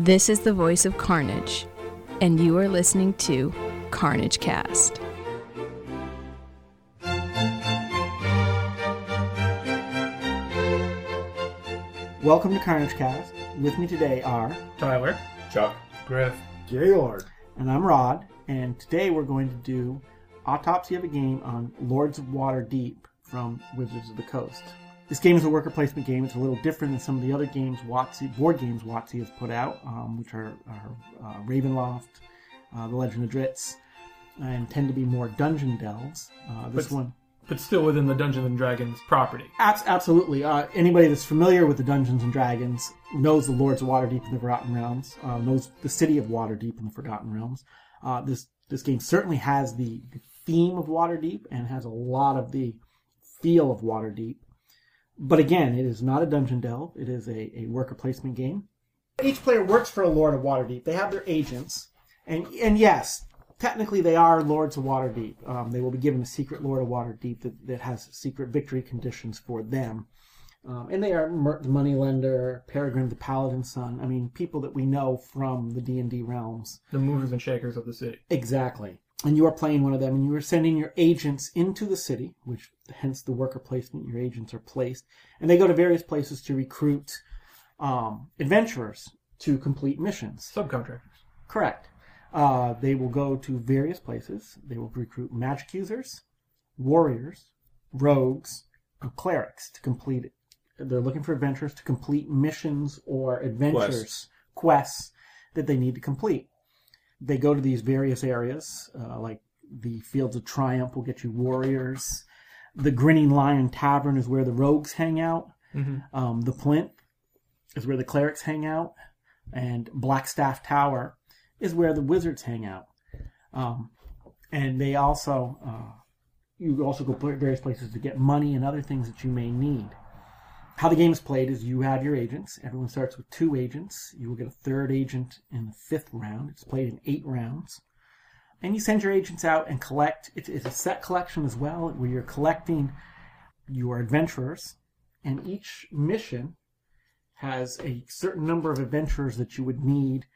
This is the voice of Carnage, and you are listening to Carnage Cast. Welcome to Carnage Cast. With me today are Tyler. Chuck. Griff. Gaylord. and I'm Rod, and today we're going to do Autopsy of a Game on Lords of Waterdeep from Wizards of the Coast. This game is a worker placement game. It's a little different than some of the other games WotC, board games WotC has put out, um, which are, are uh, Ravenloft, uh, The Legend of Drizzt, and tend to be more dungeon delves. Uh, this But- one, But still within the Dungeons and Dragons property. Abs- absolutely. Uh, anybody that's familiar with the Dungeons and Dragons knows the Lords of Waterdeep and the Forgotten Realms, uh, knows the city of Waterdeep and the Forgotten Realms. Uh, this this game certainly has the, the theme of Waterdeep and has a lot of the feel of Waterdeep. But again, it is not a dungeon delve. It is a, a worker placement game. Each player works for a Lord of Waterdeep. They have their agents, and and yes, technically they are Lords of Waterdeep. Um, they will be given a secret Lord of Waterdeep that, that has secret victory conditions for them. Um, and they are Mirt the Moneylender, Piergeiron the Paladin's son. I mean, people that we know from the D and D realms. The movers and shakers of the city. Exactly. And you are playing one of them, and you are sending your agents into the city, which hence the worker placement. Your agents are placed, and they go to various places to recruit um, adventurers to complete missions. Subcontractors. Correct. Uh, they will go to various places. They will recruit magic users, warriors, rogues, and clerics to complete it. They're looking for adventurers to complete missions or adventures, Quests. quests that they need to complete. They go to these various areas, uh, like the Fields of Triumph will get you warriors. The Grinning Lion Tavern is where the rogues hang out. Mhm. Um, the Plinth is where the clerics hang out, and Blackstaff Tower is where the wizards hang out. Um, and they also, uh, you also go to various places to get money and other things that you may need. How the game is played is you have your agents. Everyone starts with two agents. You will get a third agent in the fifth round. It's played in eight rounds. And you send your agents out and collect. It's, it's a set collection as well, where you're collecting your adventurers. And each mission has a certain number of adventurers that you would need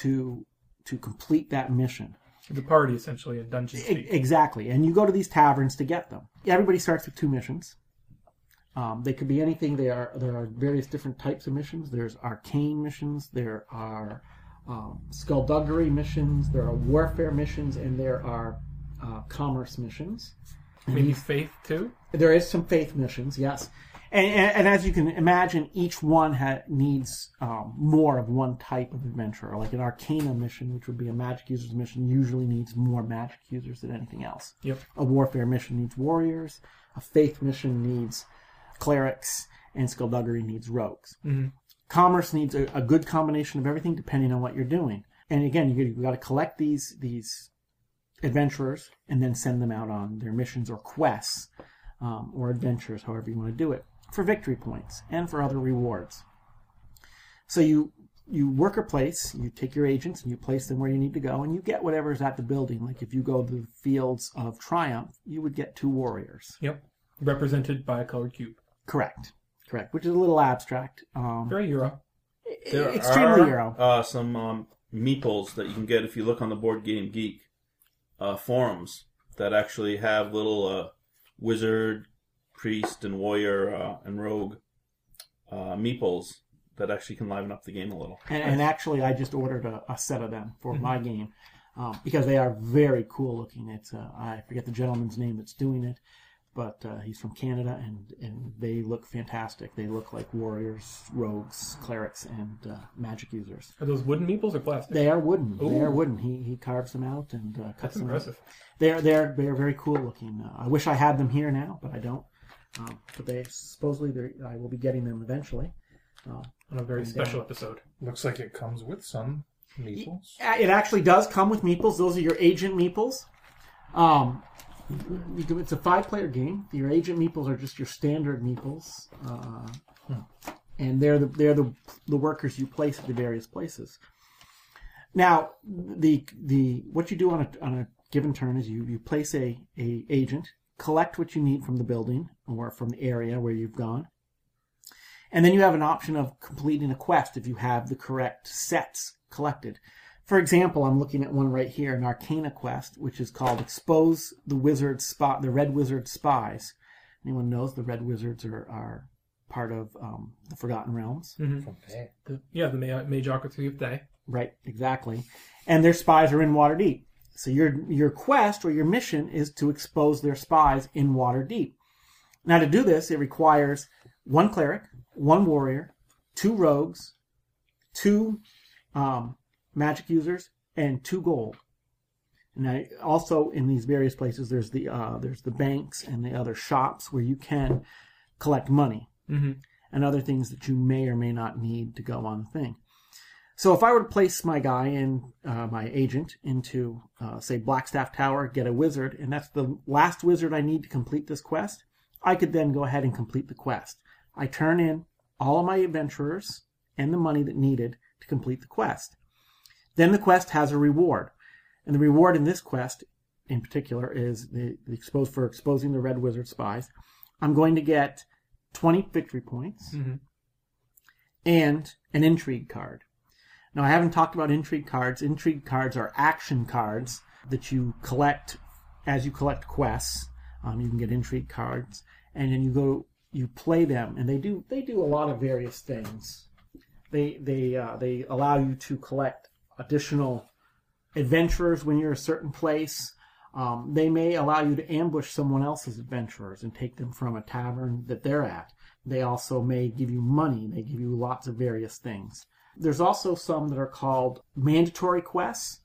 to to complete that mission. The party, essentially, in Dungeon E- Exactly. And you go to these taverns to get them. Everybody starts with two missions. Um, they could be anything. They are there are various different types of missions. There's arcane missions. There are um, skullduggery missions. There are warfare missions, and there are uh, commerce missions. And Maybe these- Faith, too? there is some faith missions, yes. And, and, and as you can imagine, each one ha- needs um, more of one type of adventurer. Like an Arcana mission, which would be a magic user's mission, usually needs more magic users than anything else. Yep. A warfare mission needs warriors. A faith mission needs clerics. And skullduggery needs rogues. Mhm. Commerce needs a, a good combination of everything depending on what you're doing. And again, you, you've got to collect these these adventurers and then send them out on their missions or quests um, or adventures, however you want to do it, for victory points and for other rewards. So you you work a place, you take your agents and you place them where you need to go, and you get whatever's at the building. Like if you go to the fields of triumph, you would get two warriors. Yep. Represented by a colored cube. Correct, correct. Which is a little abstract. Um, Very Euro. There extremely are, Euro. Uh, some um, meeples that you can get if you look on the Board Game Geek uh, forums that actually have little uh, wizard, priest, and warrior uh, and rogue uh, meeples that actually can liven up the game a little. And, and actually, I just ordered a, a set of them for my game um, because they are very cool looking. It's uh, I forget the gentleman's name that's doing it, but uh, he's from Canada, and and they look fantastic. They look like warriors, rogues, clerics, and uh, magic users. Are those wooden meeples or plastic? They are wooden. They are wooden. He he carves them out and uh, cuts That's them. out. impressive. They're they're they're very cool looking. Uh, I wish I had them here now, but I don't. Um, but they supposedly they're, I will be getting them eventually. Uh, On a very special uh, episode. Looks like it comes with some meeples. Uh, It actually does come with meeples. Those are your agent meeples. Um, you can- it's a five-player game. Your agent meeples are just your standard meeples, uh, and they're the they're the the workers you place at the various places. Now, the the what you do on a on a given turn is you you place a a agent, collect what you need from the building or from the area where you've gone, And then you have an option of completing a quest if you have the correct sets collected. For example, I'm looking at one right here, an Arcana quest, which is called Expose the Wizard Spot, the Red Wizard Spies. Anyone knows the Red Wizards are, are part of um, the Forgotten Realms? From there. The, yeah, the Ma- Magocracy of Thay. Right, exactly. And their spies are in Waterdeep. So your your quest or your mission is to expose their spies in Waterdeep. Now to do this, it requires one cleric, one warrior, two rogues, two um, magic users, and two gold. And I, also in these various places, there's the uh, there's the banks and the other shops where you can collect money Mm-hmm. and other things that you may or may not need to go on the thing. So if I were to place my guy in, uh, my agent into, uh, say, Blackstaff Tower, get a wizard, and that's the last wizard I need to complete this quest, I could then go ahead and complete the quest. I turn in all of my adventurers and the money that needed to complete the quest. Then the quest has a reward. And the reward in this quest, in particular, is the, the expose for exposing the red wizard spies. I'm going to get 20 victory points Mhm. and an intrigue card. Now, I haven't talked about intrigue cards. Intrigue cards are action cards that you collect as you collect quests. Um, you can get intrigue cards, and then you go, you play them, and they do they do a lot of various things. They they uh, they allow you to collect additional adventurers when you're a certain place. Um, they may allow you to ambush someone else's adventurers and take them from a tavern that they're at. They also may give you money. They give you lots of various things. There's also some that are called mandatory quests,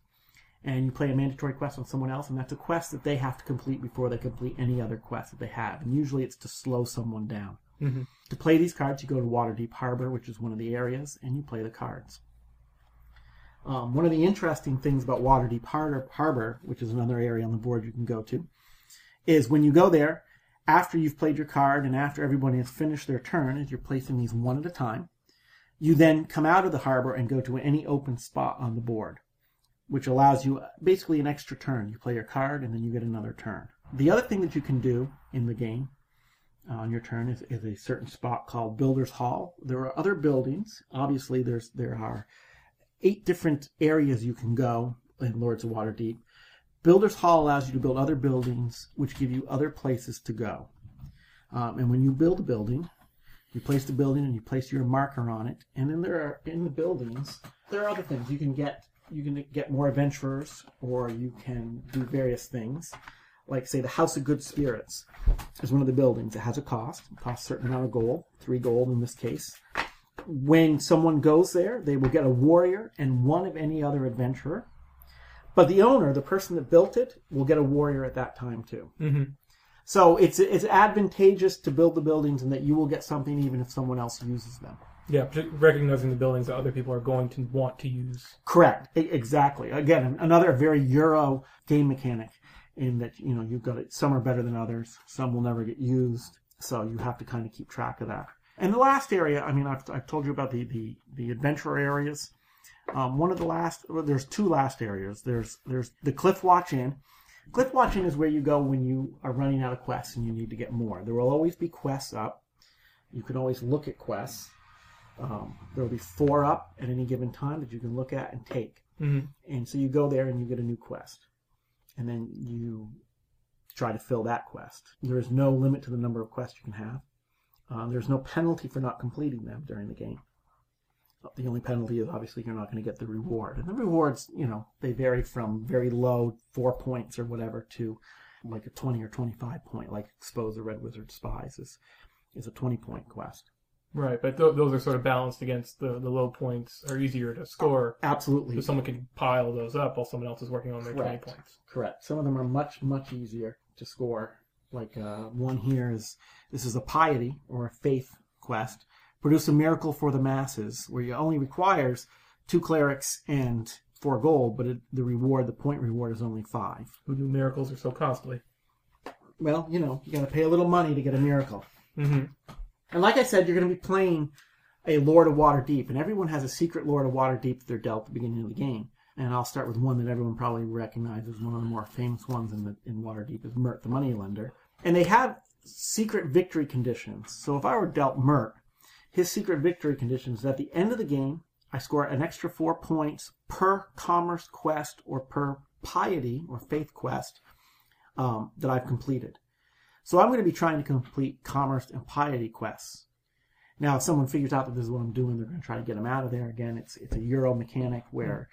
and you play a mandatory quest on someone else, and that's a quest that they have to complete before they complete any other quest that they have. And usually it's to slow someone down. Mhm. To play these cards, you go to Waterdeep Harbor, which is one of the areas, and you play the cards. Um, one of the interesting things about Waterdeep Harbor, which is another area on the board you can go to, is when you go there, after you've played your card and after everybody has finished their turn, as you're placing these one at a time, you then come out of the harbor and go to any open spot on the board, which allows you basically an extra turn. You play your card and then you get another turn. The other thing that you can do in the game uh, on your turn is, is a certain spot called Builder's Hall. There are other buildings. Obviously, there's there are eight different areas you can go in Lords of Waterdeep. Builder's Hall allows you to build other buildings, which give you other places to go. Um, and when you build a building, you place the building and you place your marker on it. And then there are in the buildings there are other things you can get. You can get more adventurers, or you can do various things. Like say the House of Good Spirits is one of the buildings. It has a cost. It costs a certain amount of gold, three gold in this case when someone goes there, they will get a warrior and one of any other adventurer. But the owner, the person that built it, will get a warrior at that time too. Mm-hmm. So it's it's advantageous to build the buildings and that you will get something even if someone else uses them. Yeah, recognizing the buildings that other people are going to want to use. Correct. Exactly. Again, another very Euro game mechanic in that you know you've got it. Some are better than others. Some will never get used. So you have to kind of keep track of that. And the last area, I mean, I've, I've told you about the the, the adventure areas. Um, one of the last, well, there's two last areas. There's there's the Cliff Watch Inn. Cliff Watch Inn is where you go when you are running out of quests and you need to get more. There will always be quests up. You can always look at quests. Um, there will be four up at any given time that you can look at and take. Mm-hmm. And so you go there and you get a new quest. And then you try to fill that quest. There is no limit to the number of quests you can have. Uh, there's no penalty for not completing them during the game. The only penalty is obviously you're not going to get the reward. And the rewards, you know, they vary from very low, four points or whatever, to like a 20 or 25 point, like Expose the Red Wizard Spies is, is a 20 point quest. Right, but th- those are sort of balanced against the, the low points are easier to score. Absolutely. So someone can pile those up while someone else is working on their Correct. 20 points. Correct. Some of them are much, much easier to score. Like uh, one here is this is a piety or a faith quest. Produce a miracle for the masses, where you only requires two clerics and four gold, but it, the reward, the point reward, is only five. Who knew miracles are so costly? Well, you know, you got to pay a little money to get a miracle. Mm-hmm. And like I said, you're going to be playing a Lord of Waterdeep, and everyone has a secret Lord of Waterdeep that they're dealt at the beginning of the game. And I'll start with one that everyone probably recognizes, one of the more famous ones in the in Waterdeep is Mirt the Moneylender. And they have secret victory conditions. So if I were dealt Mirt, his secret victory condition is at the end of the game, I score an extra four points per commerce quest or per piety or faith quest um, that I've completed. So I'm going to be trying to complete commerce and piety quests. Now, if someone figures out that this is what I'm doing, they're going to try to get them out of there. Again, it's it's a Euro mechanic where,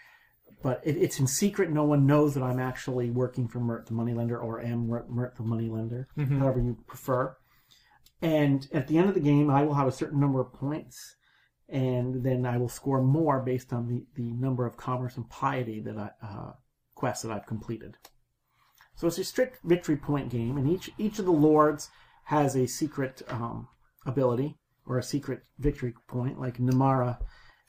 but it, it's in secret. No one knows that I'm actually working for Mirt the moneylender or am Mirt, the moneylender, however you prefer. And at the end of the game, I will have a certain number of points, and then I will score more based on the, the number of commerce and piety that I uh, quests that I've completed. So it's a strict victory point game, and each each of the lords has a secret um, ability or a secret victory point, like Nymara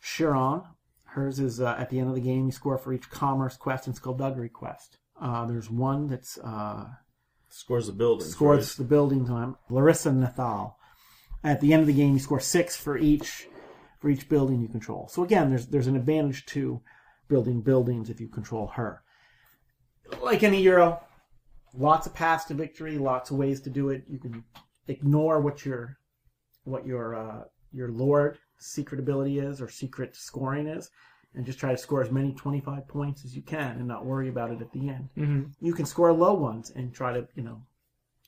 Scheiron. Hers is uh, at the end of the game, you score for each commerce quest and skullduggery quest. Uh, there's one that's uh, Scores the building. scores the building time. Larissa Neathal. At the end of the game, you score six for each for each building you control. So again, there's there's an advantage to building buildings if you control her. Like any Euro, lots of paths to victory, lots of ways to do it. You can ignore what your what your uh, your Lord secret ability is or secret scoring is, and just try to score as many 25 points as you can and not worry about it at the end. hmm You can score low ones and try to, you know,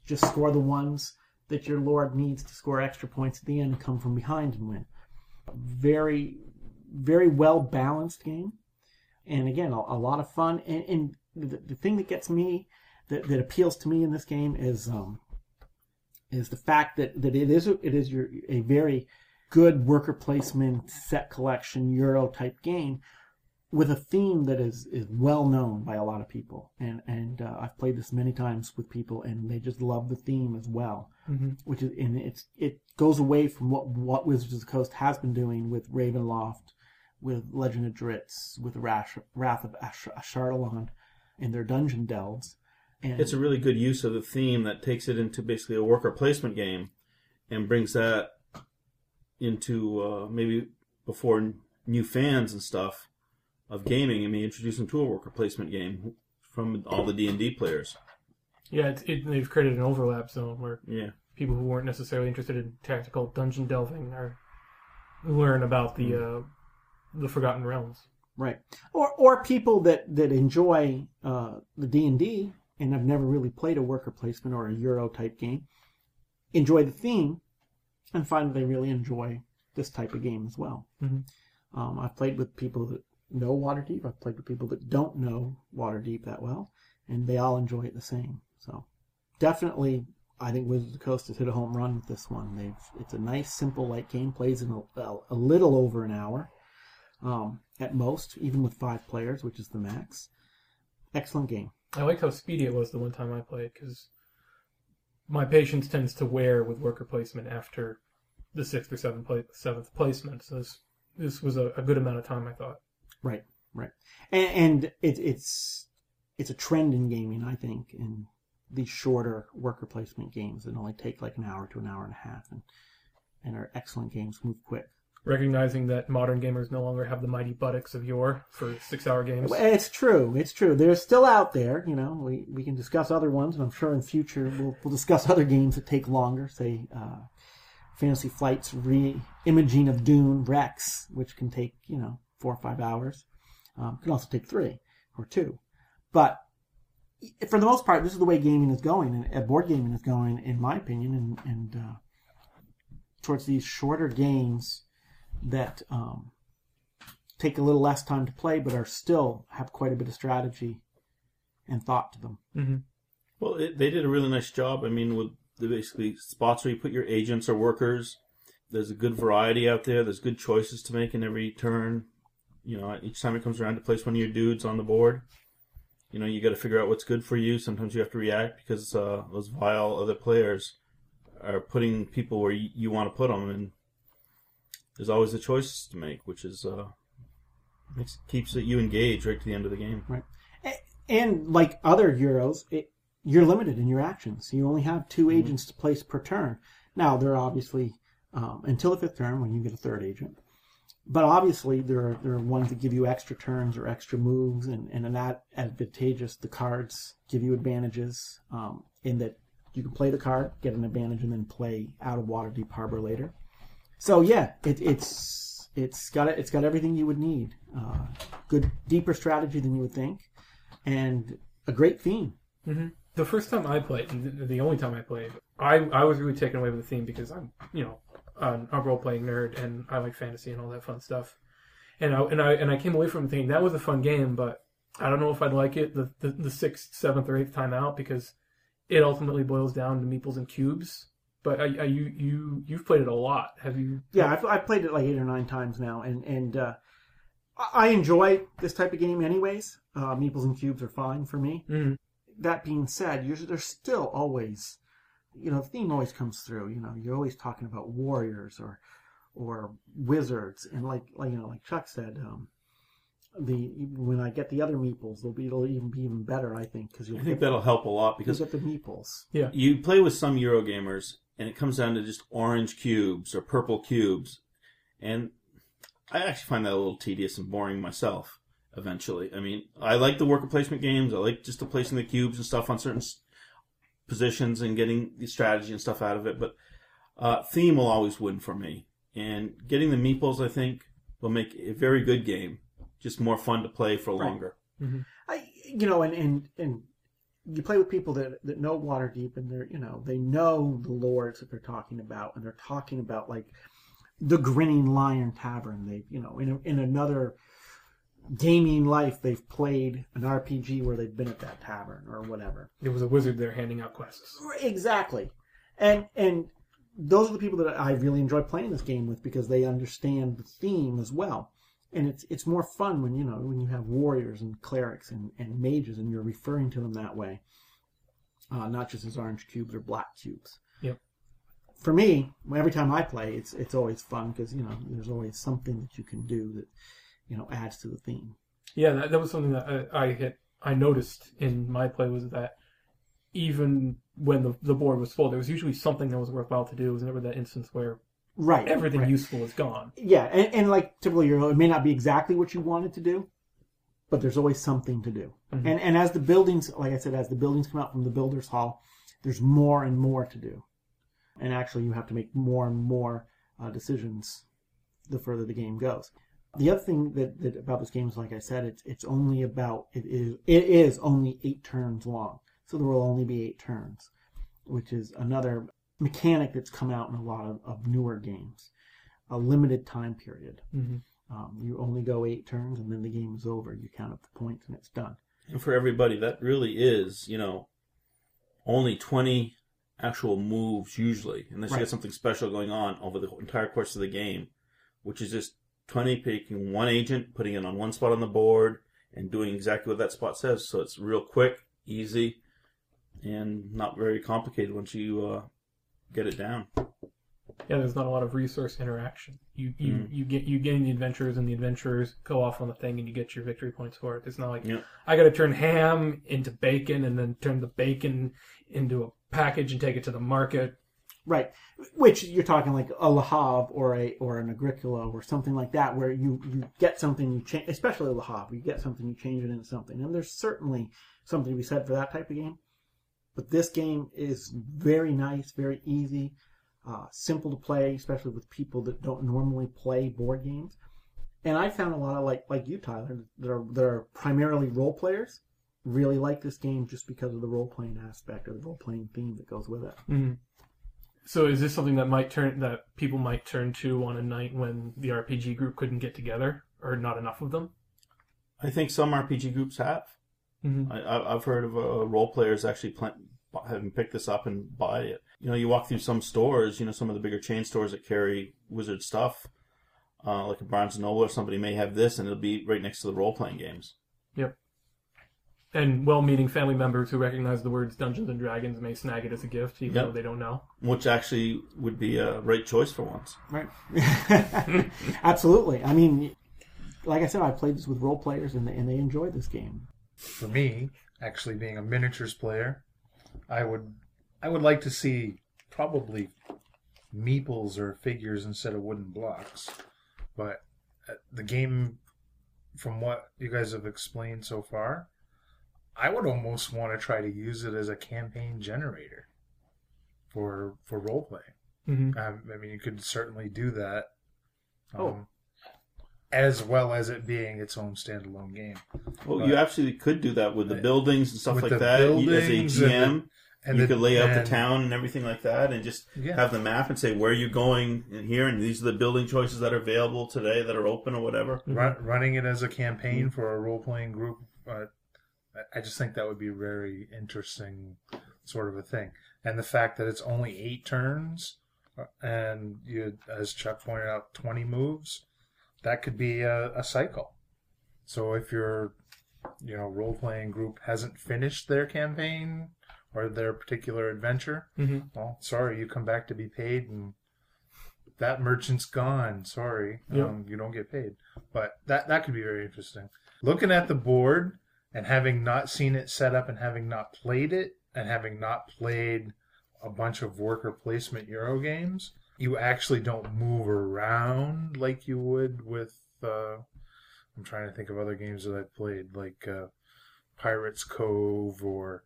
just score the ones that your Lord needs to score extra points at the end and come from behind and win. Very, very well balanced game. And again, a, a lot of fun. And, and the, the thing that gets me, that, that appeals to me in this game is um, is the fact that, that it is a, it is your a very good worker placement set collection Euro type game with a theme that is is well known by a lot of people, and and uh, I've played this many times with people, and they just love the theme as well. Mhm. Which is and it's it goes away from what what Wizards of the Coast has been doing with Ravenloft, with Legend of Drizzt, with Rash, Wrath of Ash- Ashardalon, and their dungeon delves. And It's a really good use of the theme that takes it into basically a worker placement game, and brings that into uh, maybe before new fans and stuff of gaming, and may introducing them to a worker placement game from all the D and D players. Yeah, it's, it, they've created an overlap zone where Yeah, people who weren't necessarily interested in tactical dungeon delving are learn about the uh, the Forgotten Realms. Right. Or or people that that enjoy uh, the D and D and have never really played a worker placement or a Euro type game, enjoy the theme, and find that they really enjoy this type of game as well. Mhm. Um, I've played with people that know Waterdeep. I've played with people that don't know Waterdeep that well, and they all enjoy it the same. So definitely, I think Wizards of the Coast has hit a home run with this one. They've it's a nice, simple, light game. Plays in a, a, a little over an hour um, at most, even with five players, which is the max. Excellent game. I liked how speedy it was the one time I played because my patience tends to wear with worker placement after the sixth or seventh, pla- seventh placement. So this this was a, a good amount of time, I thought. Right, right, and, and it, it's it's a trend in gaming, I think, in these shorter worker placement games that only take like an hour to an hour and a half, and and are excellent games, move quick. Recognizing that modern gamers no longer have the mighty buttocks of yore for six-hour games. It's true. It's true. They're still out there. You know, we, we can discuss other ones, and I'm sure in future we'll, we'll discuss other games that take longer. Say, uh, Fantasy Flight's re-imaging of Dune Rex, which can take you know four or five hours. Um, can also take three or two, but for the most part, this is the way gaming is going, and board gaming is going, in my opinion, and and uh, towards these shorter games that um, take a little less time to play, but are still have quite a bit of strategy and thought to them. hmm well, it, they did a really nice job. I mean, with the basically spots where you put your agents or workers. There's a good variety out there. There's good choices to make in every turn. You know, each time it comes around to place one of your dudes on the board, you know, you got to figure out what's good for you. Sometimes you have to react because uh, those vile other players are putting people where you, you want to put them, and there's always the choices to make, which is uh, makes keeps it, you engaged right to the end of the game. A- And like other Euros, it, you're limited in your actions. You only have 2 agents to place per turn. Now, there are obviously, um, until the fifth turn when you get a third agent. But obviously, there are, there are ones that give you extra turns or extra moves, and, and in that advantageous, the cards give you advantages um, in that you can play the card, get an advantage, and then play out of Waterdeep Harbor later. So yeah, it, it's it's got it's got everything you would need. Uh, good, deeper strategy than you would think, and a great theme. The first time I played, the- only time I played, I, I was really taken away with the theme because I'm, you know, a role playing nerd and I like fantasy and all that fun stuff. And I and I and I came away from thinking that was a fun game, but I don't know if I'd like it the, the, the sixth, seventh, or eighth time out because it ultimately boils down to meeples and cubes. But I, I, you you you've played it a lot, have you? Yeah, I've, I've played it like eight or nine times now, and and uh, I- enjoy this type of game anyways. Uh, meeples and cubes are fine for me. Mhm. That being said, usually there's still always, you know, the theme always comes through. You know, you're always talking about warriors or or wizards, and like like you know, like Chuck said, um, the when I get the other meeples, they'll be it'll even be even better. I think because you'll I think get, that'll help a lot you'll because get the meeples. Yeah, you play with some Eurogamers and it comes down to just orange cubes or purple cubes. And I actually find that a little tedious and boring myself eventually. I mean, I like the worker placement games. I like just the placing the cubes and stuff on certain positions and getting the strategy and stuff out of it. But uh, theme will always win for me. And getting the meeples, I think, will make a very good game. Just more fun to play for Right. longer. Mm-hmm. I, you know, and, and, and you play with people that, that know Waterdeep and they're, you know, they know the lords that they're talking about and they're talking about like the Grinning Lion Tavern. They, you know, in, a, in another gaming life, they've played an RPG where they've been at that tavern or whatever. There was a wizard there handing out quests. Exactly. And, and those are the people that I really enjoy playing this game with because they understand the theme as well. And it's it's more fun when you know when you have warriors and clerics and, and mages and you're referring to them that way, uh, not just as orange cubes or black cubes. Yep. For me, every time I play, it's it's always fun because you know there's always something that you can do that you know adds to the theme. Yeah, that, that was something that I, I hit. I noticed in my play was that even when the, the board was full, there was usually something that was worthwhile to do. It was never that instance where Right. everything right. useful is gone. Yeah, and, and like typically, you know, it may not be exactly what you wanted to do, but there's always something to do. Mhm. And and as the buildings, like I said, as the buildings come out from the builders hall, there's more and more to do, and actually, you have to make more and more uh, decisions the further the game goes. The other thing that, that about this game is, like I said, it's it's only about it is it is only eight turns long, so there will only be eight turns, which is another mechanic that's come out in a lot of, of newer games. A limited time period. hmm Um, you only go eight turns, and then the game is over. You count up the points, and it's done. And for everybody, that really is, you know, only 20 actual moves usually, unless you Right. get something special going on over the entire course of the game, which is just 20 picking one agent, putting it on one spot on the board, and doing exactly what that spot says. So it's real quick, easy, and not very complicated once you uh, get it down. Yeah, there's not a lot of resource interaction. You you, Mhm. you get you gain the adventurers, and the adventurers go off on the thing, and you get your victory points for it. It's not like Yeah. I got to turn ham into bacon, and then turn the bacon into a package and take it to the market. Right. Which you're talking like a Le Havre or a or an Agricola or something like that, where you you get something you change, especially Le Havre, you get something you change it into something, and there's certainly something to be said for that type of game. But this game is very nice, very easy, uh, simple to play, especially with people that don't normally play board games. And I found a lot of like like you, Tyler, that are that are primarily role players, really like this game just because of the role playing aspect or the role playing theme that goes with it. Mm. So is this something that might turn that people might turn to on a night when the RPG group couldn't get together or not enough of them? I think some RPG groups have. Mm-hmm. I, I- I've heard of uh, role players actually plan- having picked this up and buy it. You know, you walk through some stores, you know, some of the bigger chain stores that carry Wizard stuff, uh, like a Barnes and Noble or somebody may have this, and it'll be right next to the role playing games. Yep. And well-meaning family members who recognize the words Dungeons and Dragons may snag it as a gift, even Yep. though they don't know. Which actually would be a right choice for once. Right. Absolutely. I mean, like I said, I played this with role players, and they, and they enjoyed this game. For me, actually being a miniatures player, I would I would like to see probably meeples or figures instead of wooden blocks. But uh, the game, from what you guys have explained so far, I would almost want to try to use it as a campaign generator for for role playing. hmm Um, I mean, you could certainly do that. Um, Oh. As well as it being its own standalone game. Well, you actually could do that with the buildings and stuff like that. As a GM, And you the- could lay out the town and everything like that, and just Yeah. have the map and say where you're going in here, and these are the building choices that are available today that are open or whatever. Run, running it as a campaign for a role playing group. Uh, I- I just think that would be a very interesting sort of a thing. And the fact that it's only eight turns, uh, and you, as Chuck pointed out, twenty moves, that could be a, a cycle. So if your, you know, role playing group hasn't finished their campaign or their particular adventure, hmm well, sorry, you come back to be paid, and that merchant's gone. Sorry, Yep. um, you don't get paid. But that that could be very interesting. Looking at the board and having not seen it set up, and having not played it, and having not played a bunch of worker placement Euro games, you actually don't move around like you would with. Uh, I'm trying to think of other games that I've played, like uh, Pirates Cove, or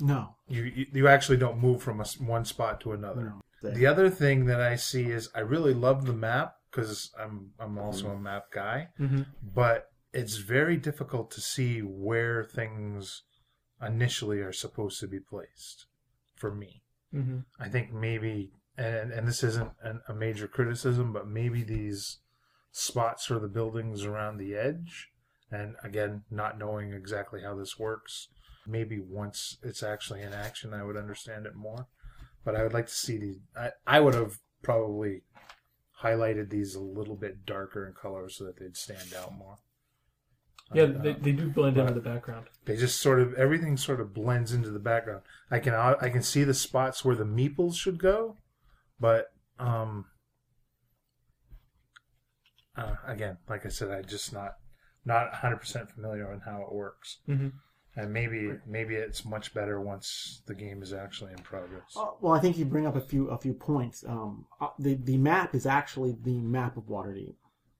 No, you, you you actually don't move from a one spot to another. no. The other thing that I see is I really love the map because I'm I'm also a map guy, hmm but it's very difficult to see where things initially are supposed to be placed for me. hmm I think maybe and and this isn't an, a major criticism, but maybe these spots for the buildings around the edge and again not knowing exactly how this works maybe once it's actually in action i would understand it more but i would like to see these i, I would have probably highlighted these a little bit darker in color so that they'd stand out more Yeah, they, um, they do blend into the background. they just sort of everything sort of blends into the background. I can I can see the spots where the meeples should go, but um, uh, again, like I said, I just not not 100 percent familiar on how it works, hmm and maybe maybe it's much better once the game is actually in progress. Uh, well, I think you bring up a few a few points. Um, uh, the the map is actually the map of Waterdeep,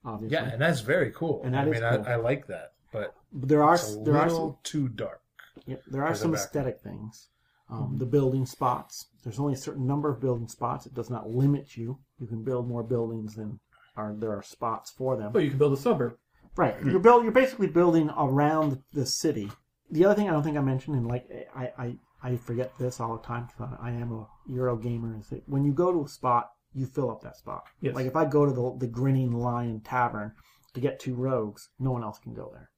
obviously. yeah, and that's very cool. And that I is mean, cool. I, I like that, but But there are it's a there are some too dark. yeah, there are for the some aesthetic things. Um, The building spots. There's only a certain number of building spots. It does not limit you. You can build more buildings than are there are spots for them. But you can build a suburb. Right. You're build, You're basically building around the city. The other thing I don't think I mentioned, and like I I, I forget this all the time because I am a Euro gamer, is that when you go to a spot, you fill up that spot. Yes. Like if I go to the the Grinning Lion Tavern to get two rogues, no one else can go there.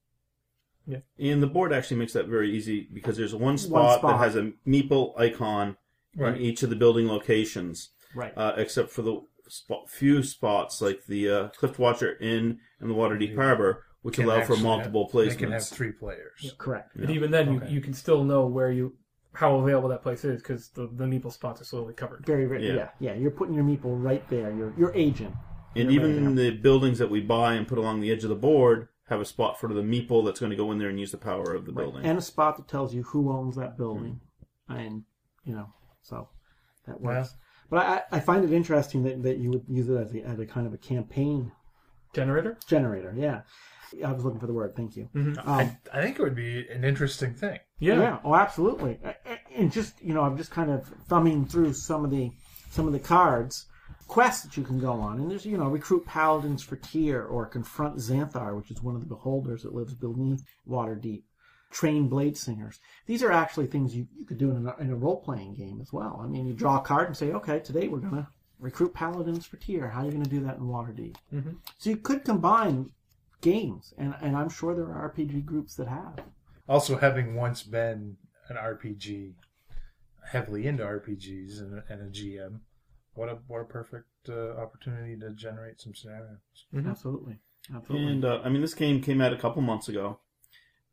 And the board actually makes that very easy because there's one spot, spot. that has a meeple icon Right. in each of the building locations, Right. uh, except for the spot, few spots like the uh, Cliff Watcher Inn and the Waterdeep Harbor, which Can allow for multiple have- They can have placements. three players. Correct. But even then, Okay. you, you can still know where you how available that place is because the, the meeple spots are slowly covered. Very, very Yeah. yeah. yeah. You're putting your meeple right there. Your your agent. And You're even right the buildings that we buy and put along the edge of the board have a spot for the meeple that's going to go in there and use the power of the Right. building. And a spot that tells you who owns that building, and you know, so that works. But I, I find it interesting that, that you would use it as a, as a kind of a campaign Generator. generator. Yeah, I was looking for the word. Thank you. Mhm. Um, I, I think it would be an interesting thing. Yeah. Yeah. Oh, absolutely. A- a- And just you know, I'm just kind of thumbing through some of the some of the cards, quests that you can go on, and there's you know, recruit paladins for Tyr or confront Xanathar, which is one of the beholders that lives beneath Waterdeep. Train blade singers. These are actually things you, you could do in a, in a role playing game as well. I mean, you draw a card and say, okay, today we're gonna recruit paladins for Tyr. How are you gonna do that in Waterdeep? Mhm. So you could combine games, and and I'm sure there are RPG groups that have. Also, having once been an RPG, heavily into RPGs and, a- and a GM, what a what a perfect uh, opportunity to generate some scenarios. Mhm. Absolutely, absolutely. And uh, I mean, this game came out a couple months ago,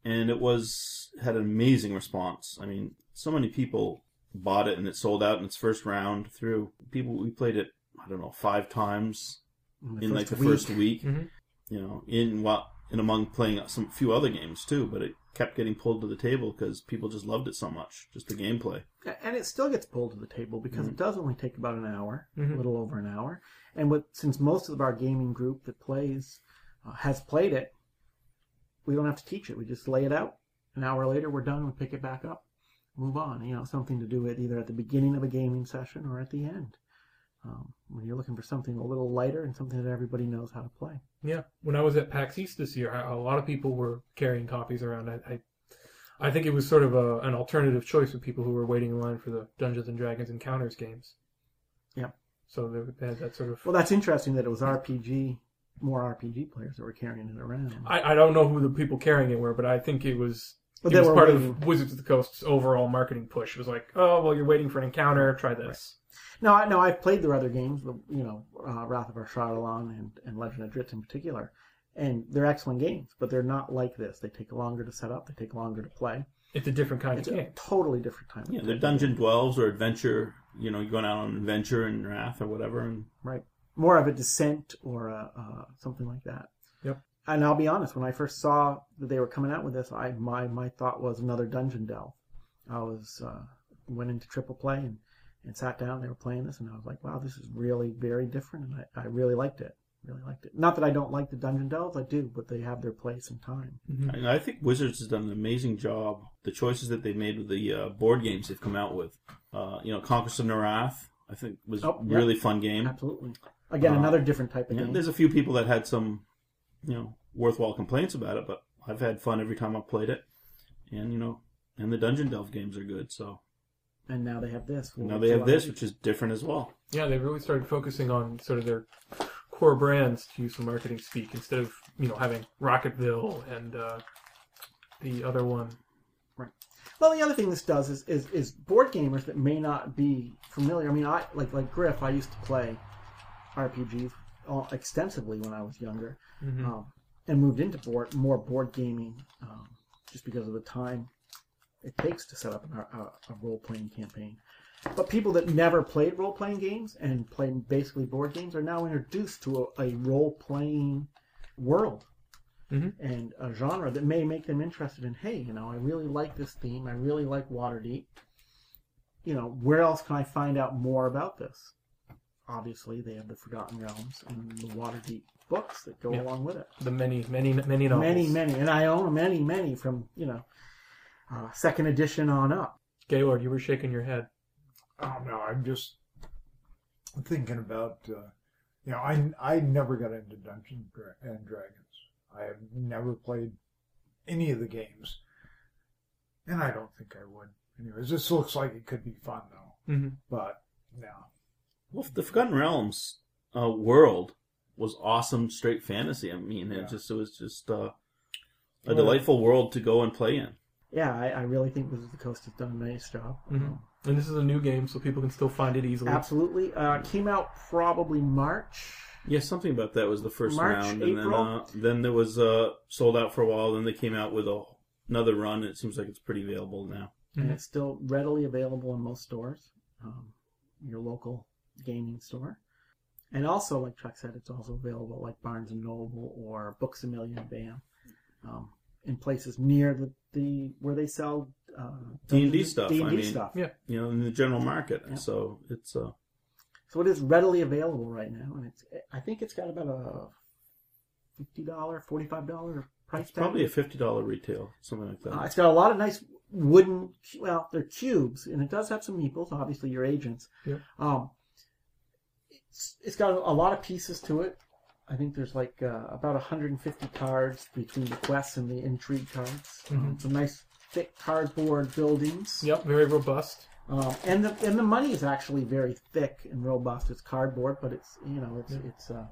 and it was had an amazing response. I mean, so many people bought it, and it sold out in its first round. Through people, we played it. I don't know, five times the in like the week. first week. Mhm. You know, in what and among playing some few other games too, but it kept getting pulled to the table because people just loved it so much, just the gameplay. and it still gets pulled to the table because it does only take about an hour, Mhm. a little over an hour. And with since most of our gaming group that plays uh, has played it, we don't have to teach it. We just lay it out. An hour later, we're done. We pick it back up, move on. You know, something to do with either at the beginning of a gaming session or at the end. Um, when you're looking for something a little lighter and something that everybody knows how to play. Yeah, when I was at PAX East this year, I- a lot of people were carrying copies around. I, I, I think it was sort of a, an alternative choice for people who were waiting in line for the Dungeons and Dragons Encounters games. Yeah. So they had that sort of. Well, that's interesting that it was RPG, more RPG players that were carrying it around. I, I don't know who the people carrying it were, but I think it was. But it was part waiting. of Wizards of the Coast's overall marketing push. It was like, oh well, you're waiting for an encounter. Try this. No, I no, I've played their other games, the- you know, uh, Wrath of Ashardalon and, and Legend of Drizzt in particular, and they're excellent games, but they're not like this. They take longer to set up, they take longer to play. It's a different kind It's of a game. totally different time. Yeah, they're dungeon dwells or adventure. You know, you're going out on an adventure in Wrath or whatever, and Right. More of a descent or a, uh, something like that. Yep. And I'll be honest, when I first saw that they were coming out with this, I my my thought was another dungeon delve. I was uh, went into triple play and, and sat down. They were playing this, and I was like, wow, this is really very different, and I, I really liked it. Really liked it. Not that I don't like the dungeon delves, I do, but they have their place and time. Mhm. I, I think Wizards has done an amazing job. The choices that they made with the uh, board games they've come out with, uh, you know, Conquest of Nerath, I think was Oh, a yeah. really fun game. Absolutely. Again, Uh, another different type of Yeah, game. there's a few people that had some, you know, worthwhile complaints about it, but I've had fun every time I've played it, and you know, and the dungeon delve games are good. So And now they have this. now they have this, which is different as well. Yeah, they really started focusing on sort of their core brands to use some marketing speak instead of you know having Rocketville and uh, the other one. Right. Well, the other thing this does is, is is board gamers that may not be familiar. I mean, I like like Griff. I used to play RPGs all- extensively when I was younger, Mhm. um, and moved into board more board gaming um, just because of the time it takes to set up an, a, a role playing campaign. But people that never played role playing games and play basically board games are now introduced to a, a role playing world Mhm. and a genre that may make them interested in. Hey, you know, I really like this theme. I really like Waterdeep. You know, where else can I find out more about this? Obviously, they have the Forgotten Realms and the Waterdeep books that go Yeah. along with it. The many, many, many novels. Many, many, and I own many, many from you know uh, second edition on up. Gaylord, you were shaking your head. Oh no, I'm just thinking about. Uh, you know, I I never got into Dungeons and Dragons. I have never played any of the games, and I don't think I would. Anyways, this looks like it could be fun though. Mm-hmm. But no, Well, the Forgotten Realms uh, world was awesome, straight fantasy. I mean, Yeah. it just it was just uh, a delightful world to go and play in. Yeah, I, I really think Wizards of the Coast has done a nice job. Mhm. And this is a new game, so people can still find it easily. Absolutely. Uh, came out probably March. Yeah, something about that was the first March, round, and then uh, then there was uh, sold out for a while. Then they came out with a, another run. And it seems like it's pretty available now. and Mhm. it's still readily available in most stores, um, your local gaming store. And also, like Chuck said, it's also available like Barnes and Noble or Books a Million, BAM, um, in places near the, the where they sell uh, D&D stuff, D and I D mean. stuff. Yeah. You know, in the general market. Yeah. So it's uh, So it is readily available right now, and it's I think it's got about a fifty dollar, forty five dollar price tag. probably a fifty dollar retail, something like that. Uh, it's got a lot of nice wooden, well, they're cubes, and it does have some meeples. Obviously, your agents. Yeah. Um, it's, it's got a lot of pieces to it. I think there's like uh, about 150 cards between the quests and the intrigue cards. Um, Mhm. some nice thick cardboard buildings. Yep, very robust. Um, and the and the money is actually very thick and robust. It's cardboard, but it's you know it's Yeah. it's uh,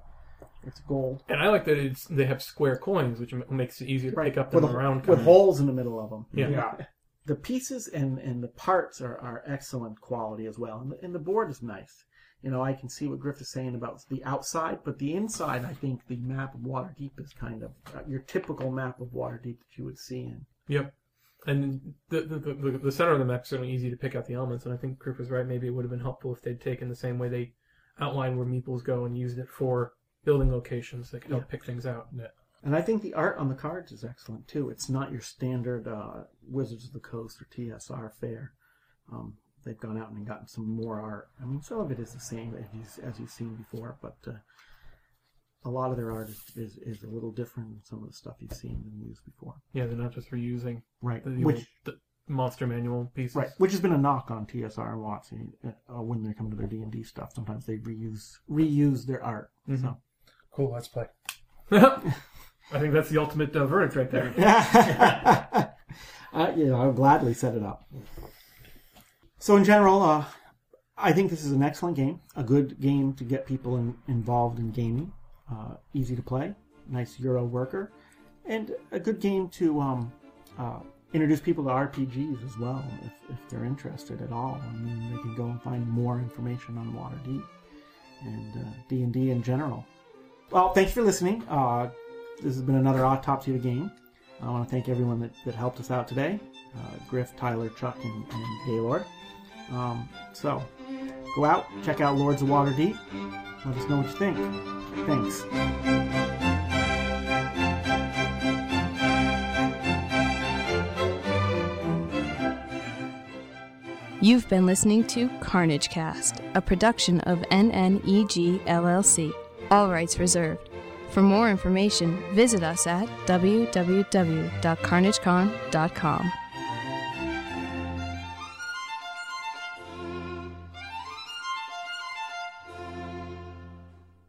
it's gold. And I like that it's they have square coins, which makes it easier to pick up than with, a round with coin. holes in the middle of them. Yeah. yeah, the pieces and, and the parts are, are excellent quality as well. And the, and the board is nice. You know, I can see what Griff is saying about the outside, but the inside, I think the map of Waterdeep is kind of uh, your typical map of Waterdeep that you would see in. Yep. And the, the the the center of the map is certainly easy to pick out the elements, and I think Griff was right. Maybe it would have been helpful if they'd taken the same way they outlined where meeples go and used it for building locations that could help pick things out. And I think the art on the cards is excellent too. It's not your standard uh, Wizards of the Coast or TSR fare. Um, they've gone out and gotten some more art. I mean, some of it is the same as, you, as you've seen before, but uh, a lot of their art is, is, is a little different than some of the stuff you've seen and used before. Yeah, they're not just reusing Right. the, the Which old, the, monster manual pieces. Right, which has been a knock on TSR and WotC uh, when they come to their D and D stuff. Sometimes they reuse reuse their art. So. Cool, let's play. I think that's the ultimate uh, verdict right there. uh, you know, I'll gladly set it up. So in general, uh, I think this is an excellent game, a good game to get people in, involved in gaming. Uh, easy to play, nice Euro worker, and a good game to um, uh, introduce people to RPGs as well, if, if they're interested at all. I mean, they can go and find more information on Waterdeep and uh, D and D in general. Well, thanks for listening. Uh, this has been another Autopsy of a Game. I want to thank everyone that, that helped us out today uh, Griff, Tyler, Chuck, and, and Gaylord. Um, so, go out, check out Lords of Waterdeep. Let us know what you think. Thanks. You've been listening to Carnage Cast, a production of NNEG LLC. All rights reserved. For more information, visit us at www.carnagecon.com.